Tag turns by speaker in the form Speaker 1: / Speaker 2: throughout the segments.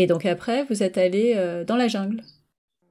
Speaker 1: Et donc après, vous êtes allé dans la jungle.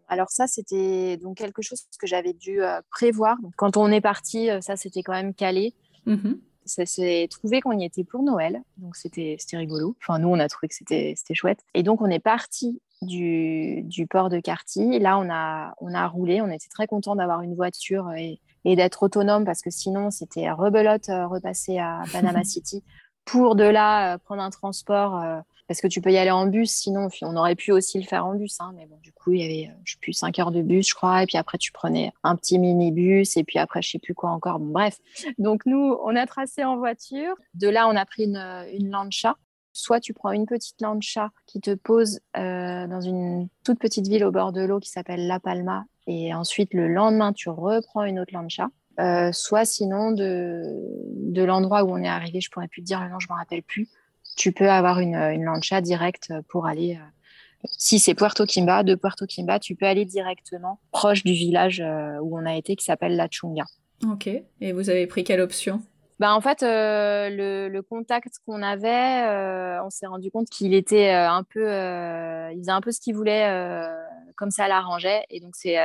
Speaker 2: Alors ça, c'était donc quelque chose que j'avais dû prévoir. quand on est parti, ça c'était quand même calé. Mmh ça s'est trouvé qu'on y était pour Noël, donc c'était rigolo. Enfin, nous, on a trouvé que c'était chouette. Et donc, on est parti du, du, port de Carty. Là, on a, on a roulé. On était très content d'avoir une voiture et, et d'être autonome parce que sinon, c'était rebelote euh, repasser à Panama City pour de là euh, prendre un transport. Euh, parce que tu peux y aller en bus, sinon on aurait pu aussi le faire en bus. Hein, mais bon, du coup, il y avait, je sais plus, 5 heures de bus, je crois. Et puis après, tu prenais un petit minibus. Et puis après, je sais plus quoi encore. Bon, bref. Donc, nous, on a tracé en voiture. De là, on a pris une, une lancha. Soit tu prends une petite lancha qui te pose dans une toute petite ville au bord de l'eau qui s'appelle La Palma. Et ensuite, le lendemain, tu reprends une autre lancha. Euh, soit sinon de, l'endroit où on est arrivé, je pourrais plus te dire le nom, je ne me rappelle plus tu peux avoir une, une lancha directe pour aller. Euh, si c'est Puerto Quimba, de Puerto Quimba, tu peux aller directement proche du village euh, où on a été, qui s'appelle La Chunga.
Speaker 1: Ok. Et vous avez pris quelle option?
Speaker 2: Bah, en fait, euh, le, le, contact qu'on avait, on s'est rendu compte qu'il était un peu, il faisait un peu ce qu'il voulait, comme ça l'arrangeait. Et donc, c'est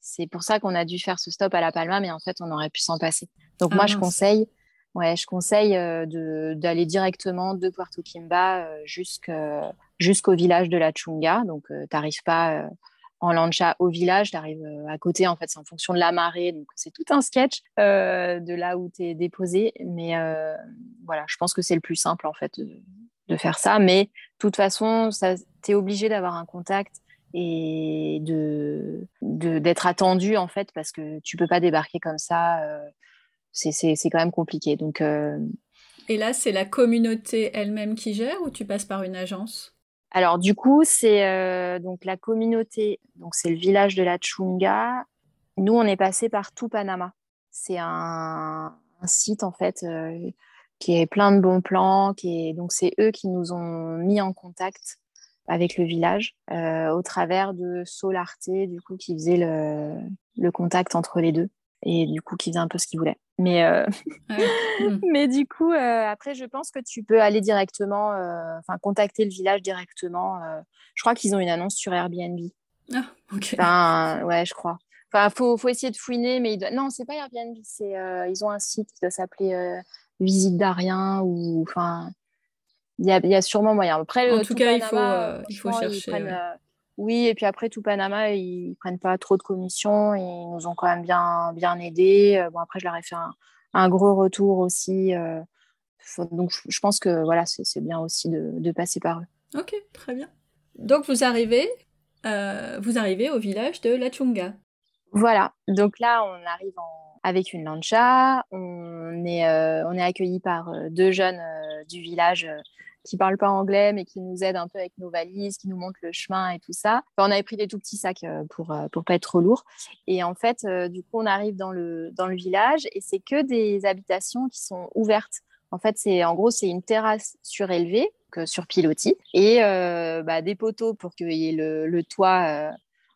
Speaker 2: c'est pour ça qu'on a dû faire ce stop à La Palma, mais en fait, on aurait pu s'en passer. Donc, ah moi, je conseille Ouais, je conseille euh, d'aller directement de Puerto Quimba euh, jusqu'au village de la Chunga. Donc, euh, tu n'arrives pas en lancha au village, tu arrives à côté. En fait, c'est en fonction de la marée. Donc, c'est tout un sketch de là où tu es déposé. Mais voilà, je pense que c'est le plus simple, en fait, de, faire ça. Mais de toute façon, tu es obligé d'avoir un contact et d'être attendu, en fait, parce que tu peux pas débarquer comme ça c'est quand même compliqué. Donc, euh,
Speaker 1: Et là, c'est la communauté elle-même qui gère ou tu passes par une agence?
Speaker 2: Alors du coup, c'est euh, donc la communauté, donc c'est le village de la Chunga. Nous, on est passé par tout Panama. C'est un, site en fait euh, qui est plein de bons plans. Qui est... Donc c'est eux qui nous ont mis en contact avec le village au travers de Solarte, du coup, qui faisait le, le contact entre les deux et du coup qui faisait un peu ce qu'il voulait. Mais, euh, hmm. mais du coup, euh, après, je pense que tu peux aller directement, euh, enfin, contacter le village directement. je crois qu'ils ont une annonce sur Airbnb.
Speaker 1: Ah, ok.
Speaker 2: Enfin, ouais, je crois. Enfin, faut, faut essayer de fouiner, mais il non, c'est pas Airbnb, c'est ils ont un site qui doit s'appeler Visite d'Arien ou enfin, il y a, y a, sûrement moyen. Après,
Speaker 1: en tout, cas, il faut, il faut chercher.
Speaker 2: Oui, et puis après, tout Panama, ils prennent pas trop de commissions. Ils nous ont quand même bien, bien aidés. Euh, bon, après, je leur ai fait un, gros retour aussi. Euh, donc, je pense que voilà, c'est bien aussi de, passer par eux.
Speaker 1: Ok, très bien. Donc, vous arrivez, euh, vous arrivez au village de La Chunga.
Speaker 2: Voilà. Donc là, on arrive avec une lancha. On est, on est accueilli par deux jeunes du village qui parlent pas anglais, mais qui nous aident un peu avec nos valises, qui nous montrent le chemin et tout ça. on avait pris des tout petits sacs euh, pour euh, pour pas être trop lourd. Et en fait, euh, du coup, on arrive dans le dans le village et c'est que des habitations qui sont ouvertes. En fait, c'est en gros c'est une terrasse surélevée que sur pilotis et bah, des poteaux pour qu'il y ait le, le toit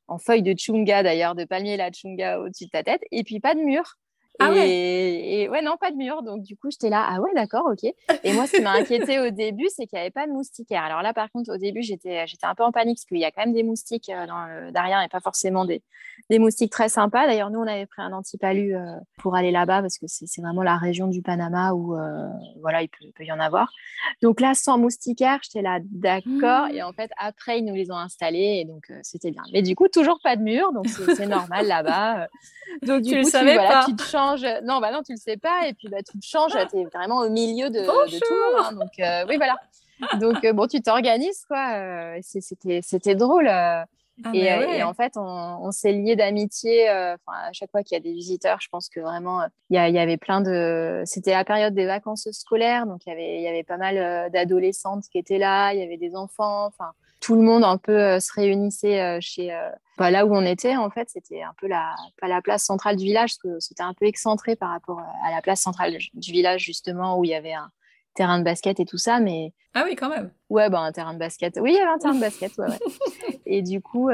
Speaker 2: en feuilles de chunga d'ailleurs, de palmier la chunga au-dessus de ta tête, et puis pas de mur. Ah ouais. Et, ouais, non, pas de mur. Donc, du coup, j'étais là, ah ouais, d'accord, ok. Et moi, ce qui m'a inquiété au début, c'est qu'il n'y avait pas de moustiquaires. Alors là, par contre, au début, j'étais, un peu en panique parce qu'il y a quand même des moustiques euh, dans le derrière et pas forcément des, des moustiques très sympas. D'ailleurs, nous, on avait pris un antipalu euh, pour aller là-bas parce que c'est, vraiment la région du Panama où, euh, voilà, il peut, y en avoir. Donc là, sans moustiquaires, j'étais là, d'accord. Et en fait, après, ils nous les ont installés et donc c'était bien. Mais du coup, toujours pas de mur, donc c'est, normal là-bas. Donc, du
Speaker 1: tu
Speaker 2: coup,
Speaker 1: le savais pas.
Speaker 2: tu te non, bah non, tu le sais pas. Et puis, bah, tu te changes. Tu es vraiment au milieu de, tout le monde. Hein. donc, euh, oui, voilà. Donc, euh, bon, tu t'organises, quoi. Euh, c'était drôle. Ah, et, en fait, on, s'est liés d'amitié. à chaque fois qu'il y a des visiteurs, je pense que vraiment, il y, avait plein de. C'était la période des vacances scolaires, donc il y avait, il y avait pas mal d'adolescentes qui étaient là. Il y avait des enfants. Enfin, tout le monde un peu euh, se réunissait euh, chez euh, bah, là où on était en fait. C'était un peu la pas la place centrale du village parce que c'était un peu excentré par rapport à la place centrale du village justement où il y avait un terrain de basket et tout ça mais
Speaker 1: ah oui quand même.
Speaker 2: Ouais bah un terrain de basket. Oui il y avait un terrain de basket ouais, ouais. et du coup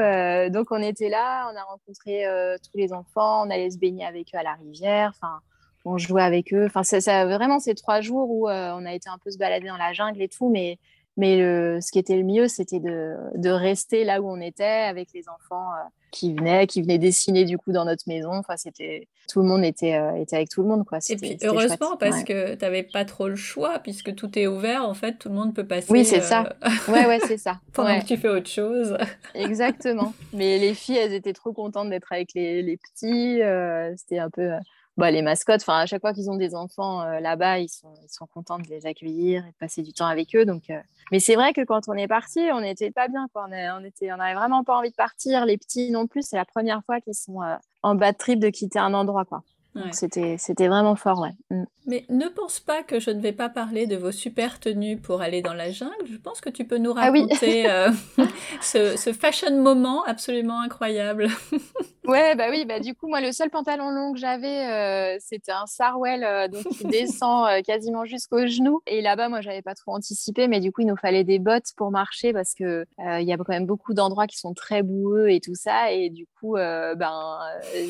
Speaker 2: donc on était là on a rencontré tous les enfants on allait se baigner avec eux à la rivière enfin on jouait avec eux. Enfin ça, ça vraiment ces trois jours où on a été un peu se balader dans la jungle et tout mais Mais le, ce qui était le mieux, c'était de, de, rester là où on était avec les enfants euh, qui venaient, qui venaient dessiner du coup dans notre maison. Enfin, c'était tout le monde était, euh, était avec tout le monde quoi.
Speaker 1: Et puis heureusement parce que tu n'avais pas trop le choix puisque tout est ouvert. En fait, tout le monde peut passer.
Speaker 2: Oui, c'est ça. Ouais, ouais, c'est ça.
Speaker 1: Pendant que tu fais autre chose.
Speaker 2: Exactement. Mais les filles, elles étaient trop contentes d'être avec les, les petits. c'était un peu bah, les mascottes, enfin, à chaque fois qu'ils ont des enfants euh, là-bas, ils sont, ils sont contents de les accueillir et de passer du temps avec eux. Donc, euh, Mais c'est vrai que quand on est parti, on n'était pas bien. Quoi. On, on, était, on avait vraiment pas envie de partir. Les petits non plus. C'est la première fois qu'ils sont euh, en bas de trip de quitter un endroit. Quoi. C'était, c'était vraiment fort, ouais. Mm.
Speaker 1: Mais ne pense pas que je ne vais pas parler de vos super tenues pour aller dans la jungle. Je pense que tu peux nous ah raconter euh, ce, ce, fashion moment absolument incroyable.
Speaker 2: ouais, bah oui, bah du coup, moi, le seul pantalon long que j'avais, euh, c'était un Sarwell euh, donc qui descend quasiment jusqu'au genou. Et là-bas, moi, j'avais pas trop anticipé, mais du coup, il nous fallait des bottes pour marcher parce que il y a quand même beaucoup d'endroits qui sont très boueux et tout ça. Et du coup, ben,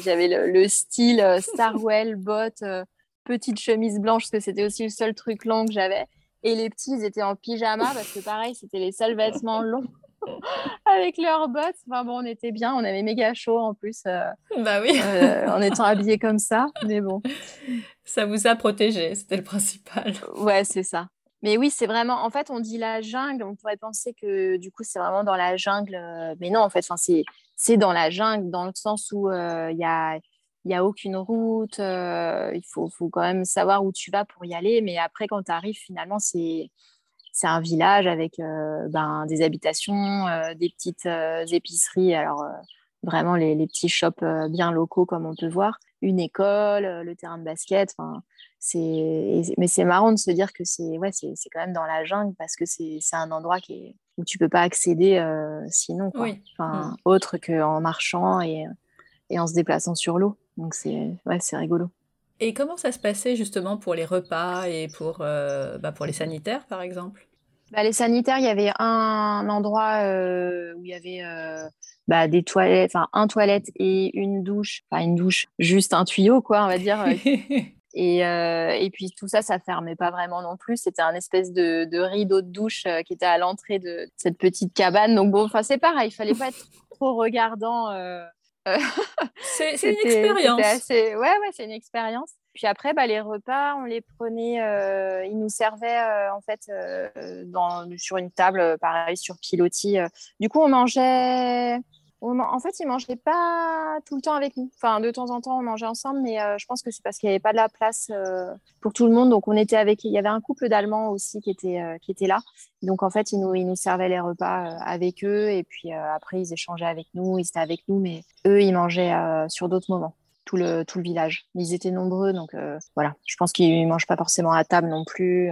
Speaker 2: j'avais le, le, style Star Bottes, euh, petite chemise blanche, parce que c'était aussi le seul truc long que j'avais. Et les petits, ils étaient en pyjama, parce que pareil, c'était les seuls vêtements longs avec leurs bottes. Enfin bon, on était bien, on avait méga chaud en plus. Euh,
Speaker 1: bah oui.
Speaker 2: Euh, en étant habillés comme ça, mais bon.
Speaker 1: Ça vous a protégé, c'était le principal.
Speaker 2: Ouais, c'est ça. Mais oui, c'est vraiment. En fait, on dit la jungle. On pourrait penser que du coup, c'est vraiment dans la jungle. Mais non, en fait, c'est dans la jungle dans le sens où il y a il n'y a aucune route, euh, il faut, faut, quand même savoir où tu vas pour y aller. Mais après, quand tu arrives, finalement, c'est un village avec euh, ben, des habitations, euh, des petites épiceries, alors vraiment les, les, petits shops bien locaux comme on peut voir, une école, le terrain de basket. Mais c'est marrant de se dire que c'est ouais, quand même dans la jungle parce que c'est un endroit qui est, où tu peux pas accéder sinon, quoi. Enfin, mmh. autre qu'en marchant et, et en se déplaçant sur l'eau. Donc c'est ouais, c'est rigolo.
Speaker 1: Et comment ça se passait justement pour les repas et pour, euh, bah pour les sanitaires par exemple?
Speaker 2: Bah, Les sanitaires, il y avait un endroit euh, où il y avait euh, bah, des toilettes, enfin un toilette et une douche, enfin une douche, juste un tuyau quoi, on va dire. et, et, puis tout ça, ça fermait pas vraiment non plus. C'était un espèce de, de rideau de douche qui était à l'entrée de cette petite cabane. Donc bon, enfin c'est pareil, il fallait pas être trop regardant
Speaker 1: c'est une expérience.
Speaker 2: Assez... Ouais, ouais, c'est une expérience. Puis après, bah, les repas, on les prenait, euh, ils nous servaient euh, en fait euh, dans, sur une table, pareil, sur pilotis. Du coup, on mangeait en fait, ils mangeaient pas tout le temps avec nous. Enfin, de temps en temps, on mangeait ensemble, mais euh, je pense que c'est parce qu'il n'y avait pas de la place euh, pour tout le monde. Donc, on était avec. Il y avait un couple d'Allemands aussi qui était euh, qui était là. Donc, en fait, ils nous ils nous servaient les repas avec eux, et puis après, ils échangeaient avec nous, ils étaient avec nous, mais eux, ils mangeaient sur d'autres moments. Tout le, tout le village. Ils étaient nombreux, donc voilà. Je pense qu'ils ne mangent pas forcément à table non plus.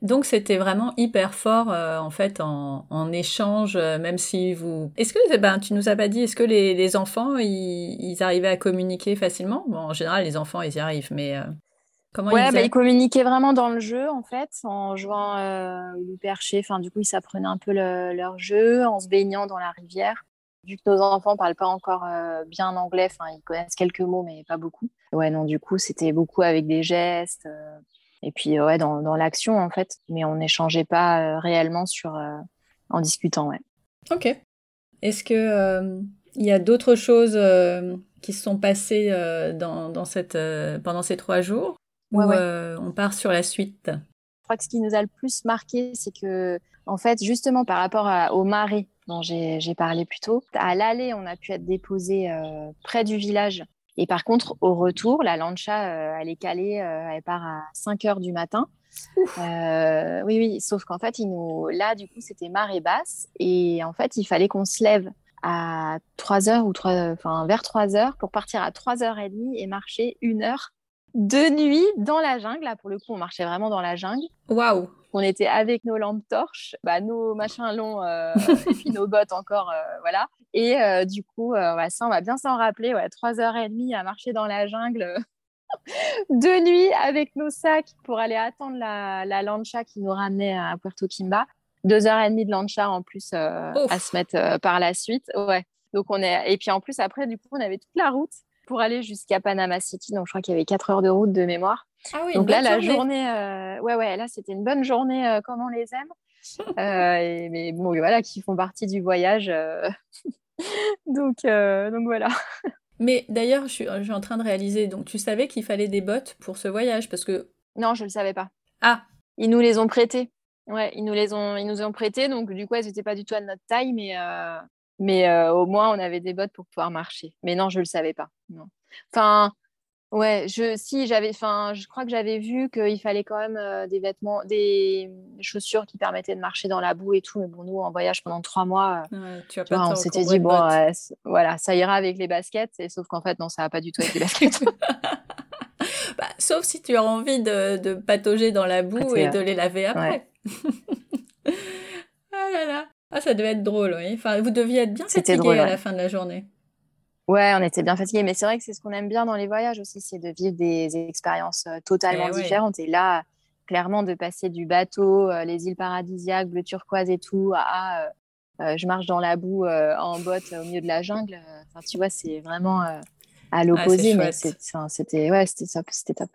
Speaker 1: Donc c'était vraiment hyper fort euh, en fait en, en échange, euh, même si vous. Est-ce que ben tu nous as pas dit, est-ce que les, les enfants ils, ils, arrivaient à communiquer facilement? Bon, en général les enfants ils y arrivent, mais euh,
Speaker 2: comment ouais, ils, bah, ils communiquaient vraiment dans le jeu en fait, en jouant le perché. Enfin du coup ils s'apprenaient un peu leur jeu, en se baignant dans la rivière. Vu que nos enfants parlent pas encore bien anglais, enfin ils connaissent quelques mots mais pas beaucoup. Ouais non du coup c'était beaucoup avec des gestes et puis ouais dans, dans l'action en fait mais on n'échangeait pas euh, réellement sur euh, en discutant ouais.
Speaker 1: Ok. Est-ce que euh, il y a d'autres choses qui se sont passées dans, dans cette pendant ces trois jours ou on part sur la suite?
Speaker 2: Je crois que ce qui nous a le plus marqué c'est que en fait justement par rapport à, au marais dont j'ai parlé plus tôt à l'aller on a pu être déposé près du village et par contre, au retour, la lancha, euh, elle est calée, euh, elle part à 5 heures du matin. Euh, oui, oui, sauf qu'en fait, il nous... là, du coup, c'était marée basse. Et en fait, il fallait qu'on se lève à 3 heures ou 3... enfin, vers 3 heures pour partir à 3h30 et marcher une heure de nuit dans la jungle. Là, pour le coup, on marchait vraiment dans la jungle.
Speaker 1: Waouh!
Speaker 2: On était avec nos lampes torches, bah, nos machins longs et puis nos bottes encore, voilà. Et euh, du coup, euh, ça, on va bien s'en rappeler. Ouais, 3h30 à marcher dans la jungle de nuit avec nos sacs pour aller attendre la, la lancha qui nous ramenait à Puerto Kimba. Deux heures et demie de lancha en plus euh, à se mettre par la suite. Ouais. Donc on est et puis en plus après du coup on avait toute la route pour aller jusqu'à Panama City. Donc je crois qu'il y avait quatre heures de route de mémoire.
Speaker 1: Ah oui,
Speaker 2: Donc là la journée, ouais ouais là c'était une bonne journée comme on les aime. Mais bon, voilà, qui font partie du voyage. donc, donc voilà.
Speaker 1: Mais d'ailleurs, je suis, je suis en train de réaliser. Donc, tu savais qu'il fallait des bottes pour ce voyage parce que.
Speaker 2: Non, je ne le savais pas.
Speaker 1: Ah.
Speaker 2: Ils nous les ont prêtés. Ouais, ils nous les ont, ils nous ont prêtés. Donc, du coup, elles n'étaient pas du tout à notre taille, mais, mais au moins, on avait des bottes pour pouvoir marcher. Mais non, je ne le savais pas. Non. Enfin, Ouais, je, si j'avais, enfin, je crois que j'avais vu qu'il fallait quand même euh, des vêtements, des chaussures qui permettaient de marcher dans la boue et tout. Mais bon, nous, en voyage pendant trois mois,
Speaker 1: euh, tu on
Speaker 2: s'était dit bon, voilà, ça ira avec les baskets. Et sauf qu'en fait, non, ça va pas du tout avec les baskets.
Speaker 1: bah, sauf si tu as envie de, de patauger dans la boue et de les laver après. ah là là, ah, ça devait être drôle, oui. Enfin, vous deviez être bien fatigué à la fin de la journée.
Speaker 2: Ouais, on était bien fatigués, mais c'est vrai que c'est ce qu'on aime bien dans les voyages aussi, c'est de vivre des expériences euh, totalement eh différentes. Et là, clairement, de passer du bateau, euh, les îles paradisiaques, bleu turquoise et tout, à euh, je marche dans la boue en botte au milieu de la jungle. Enfin, tu vois, c'est vraiment à ah, l'opposé, mais c'était ouais, c'était top.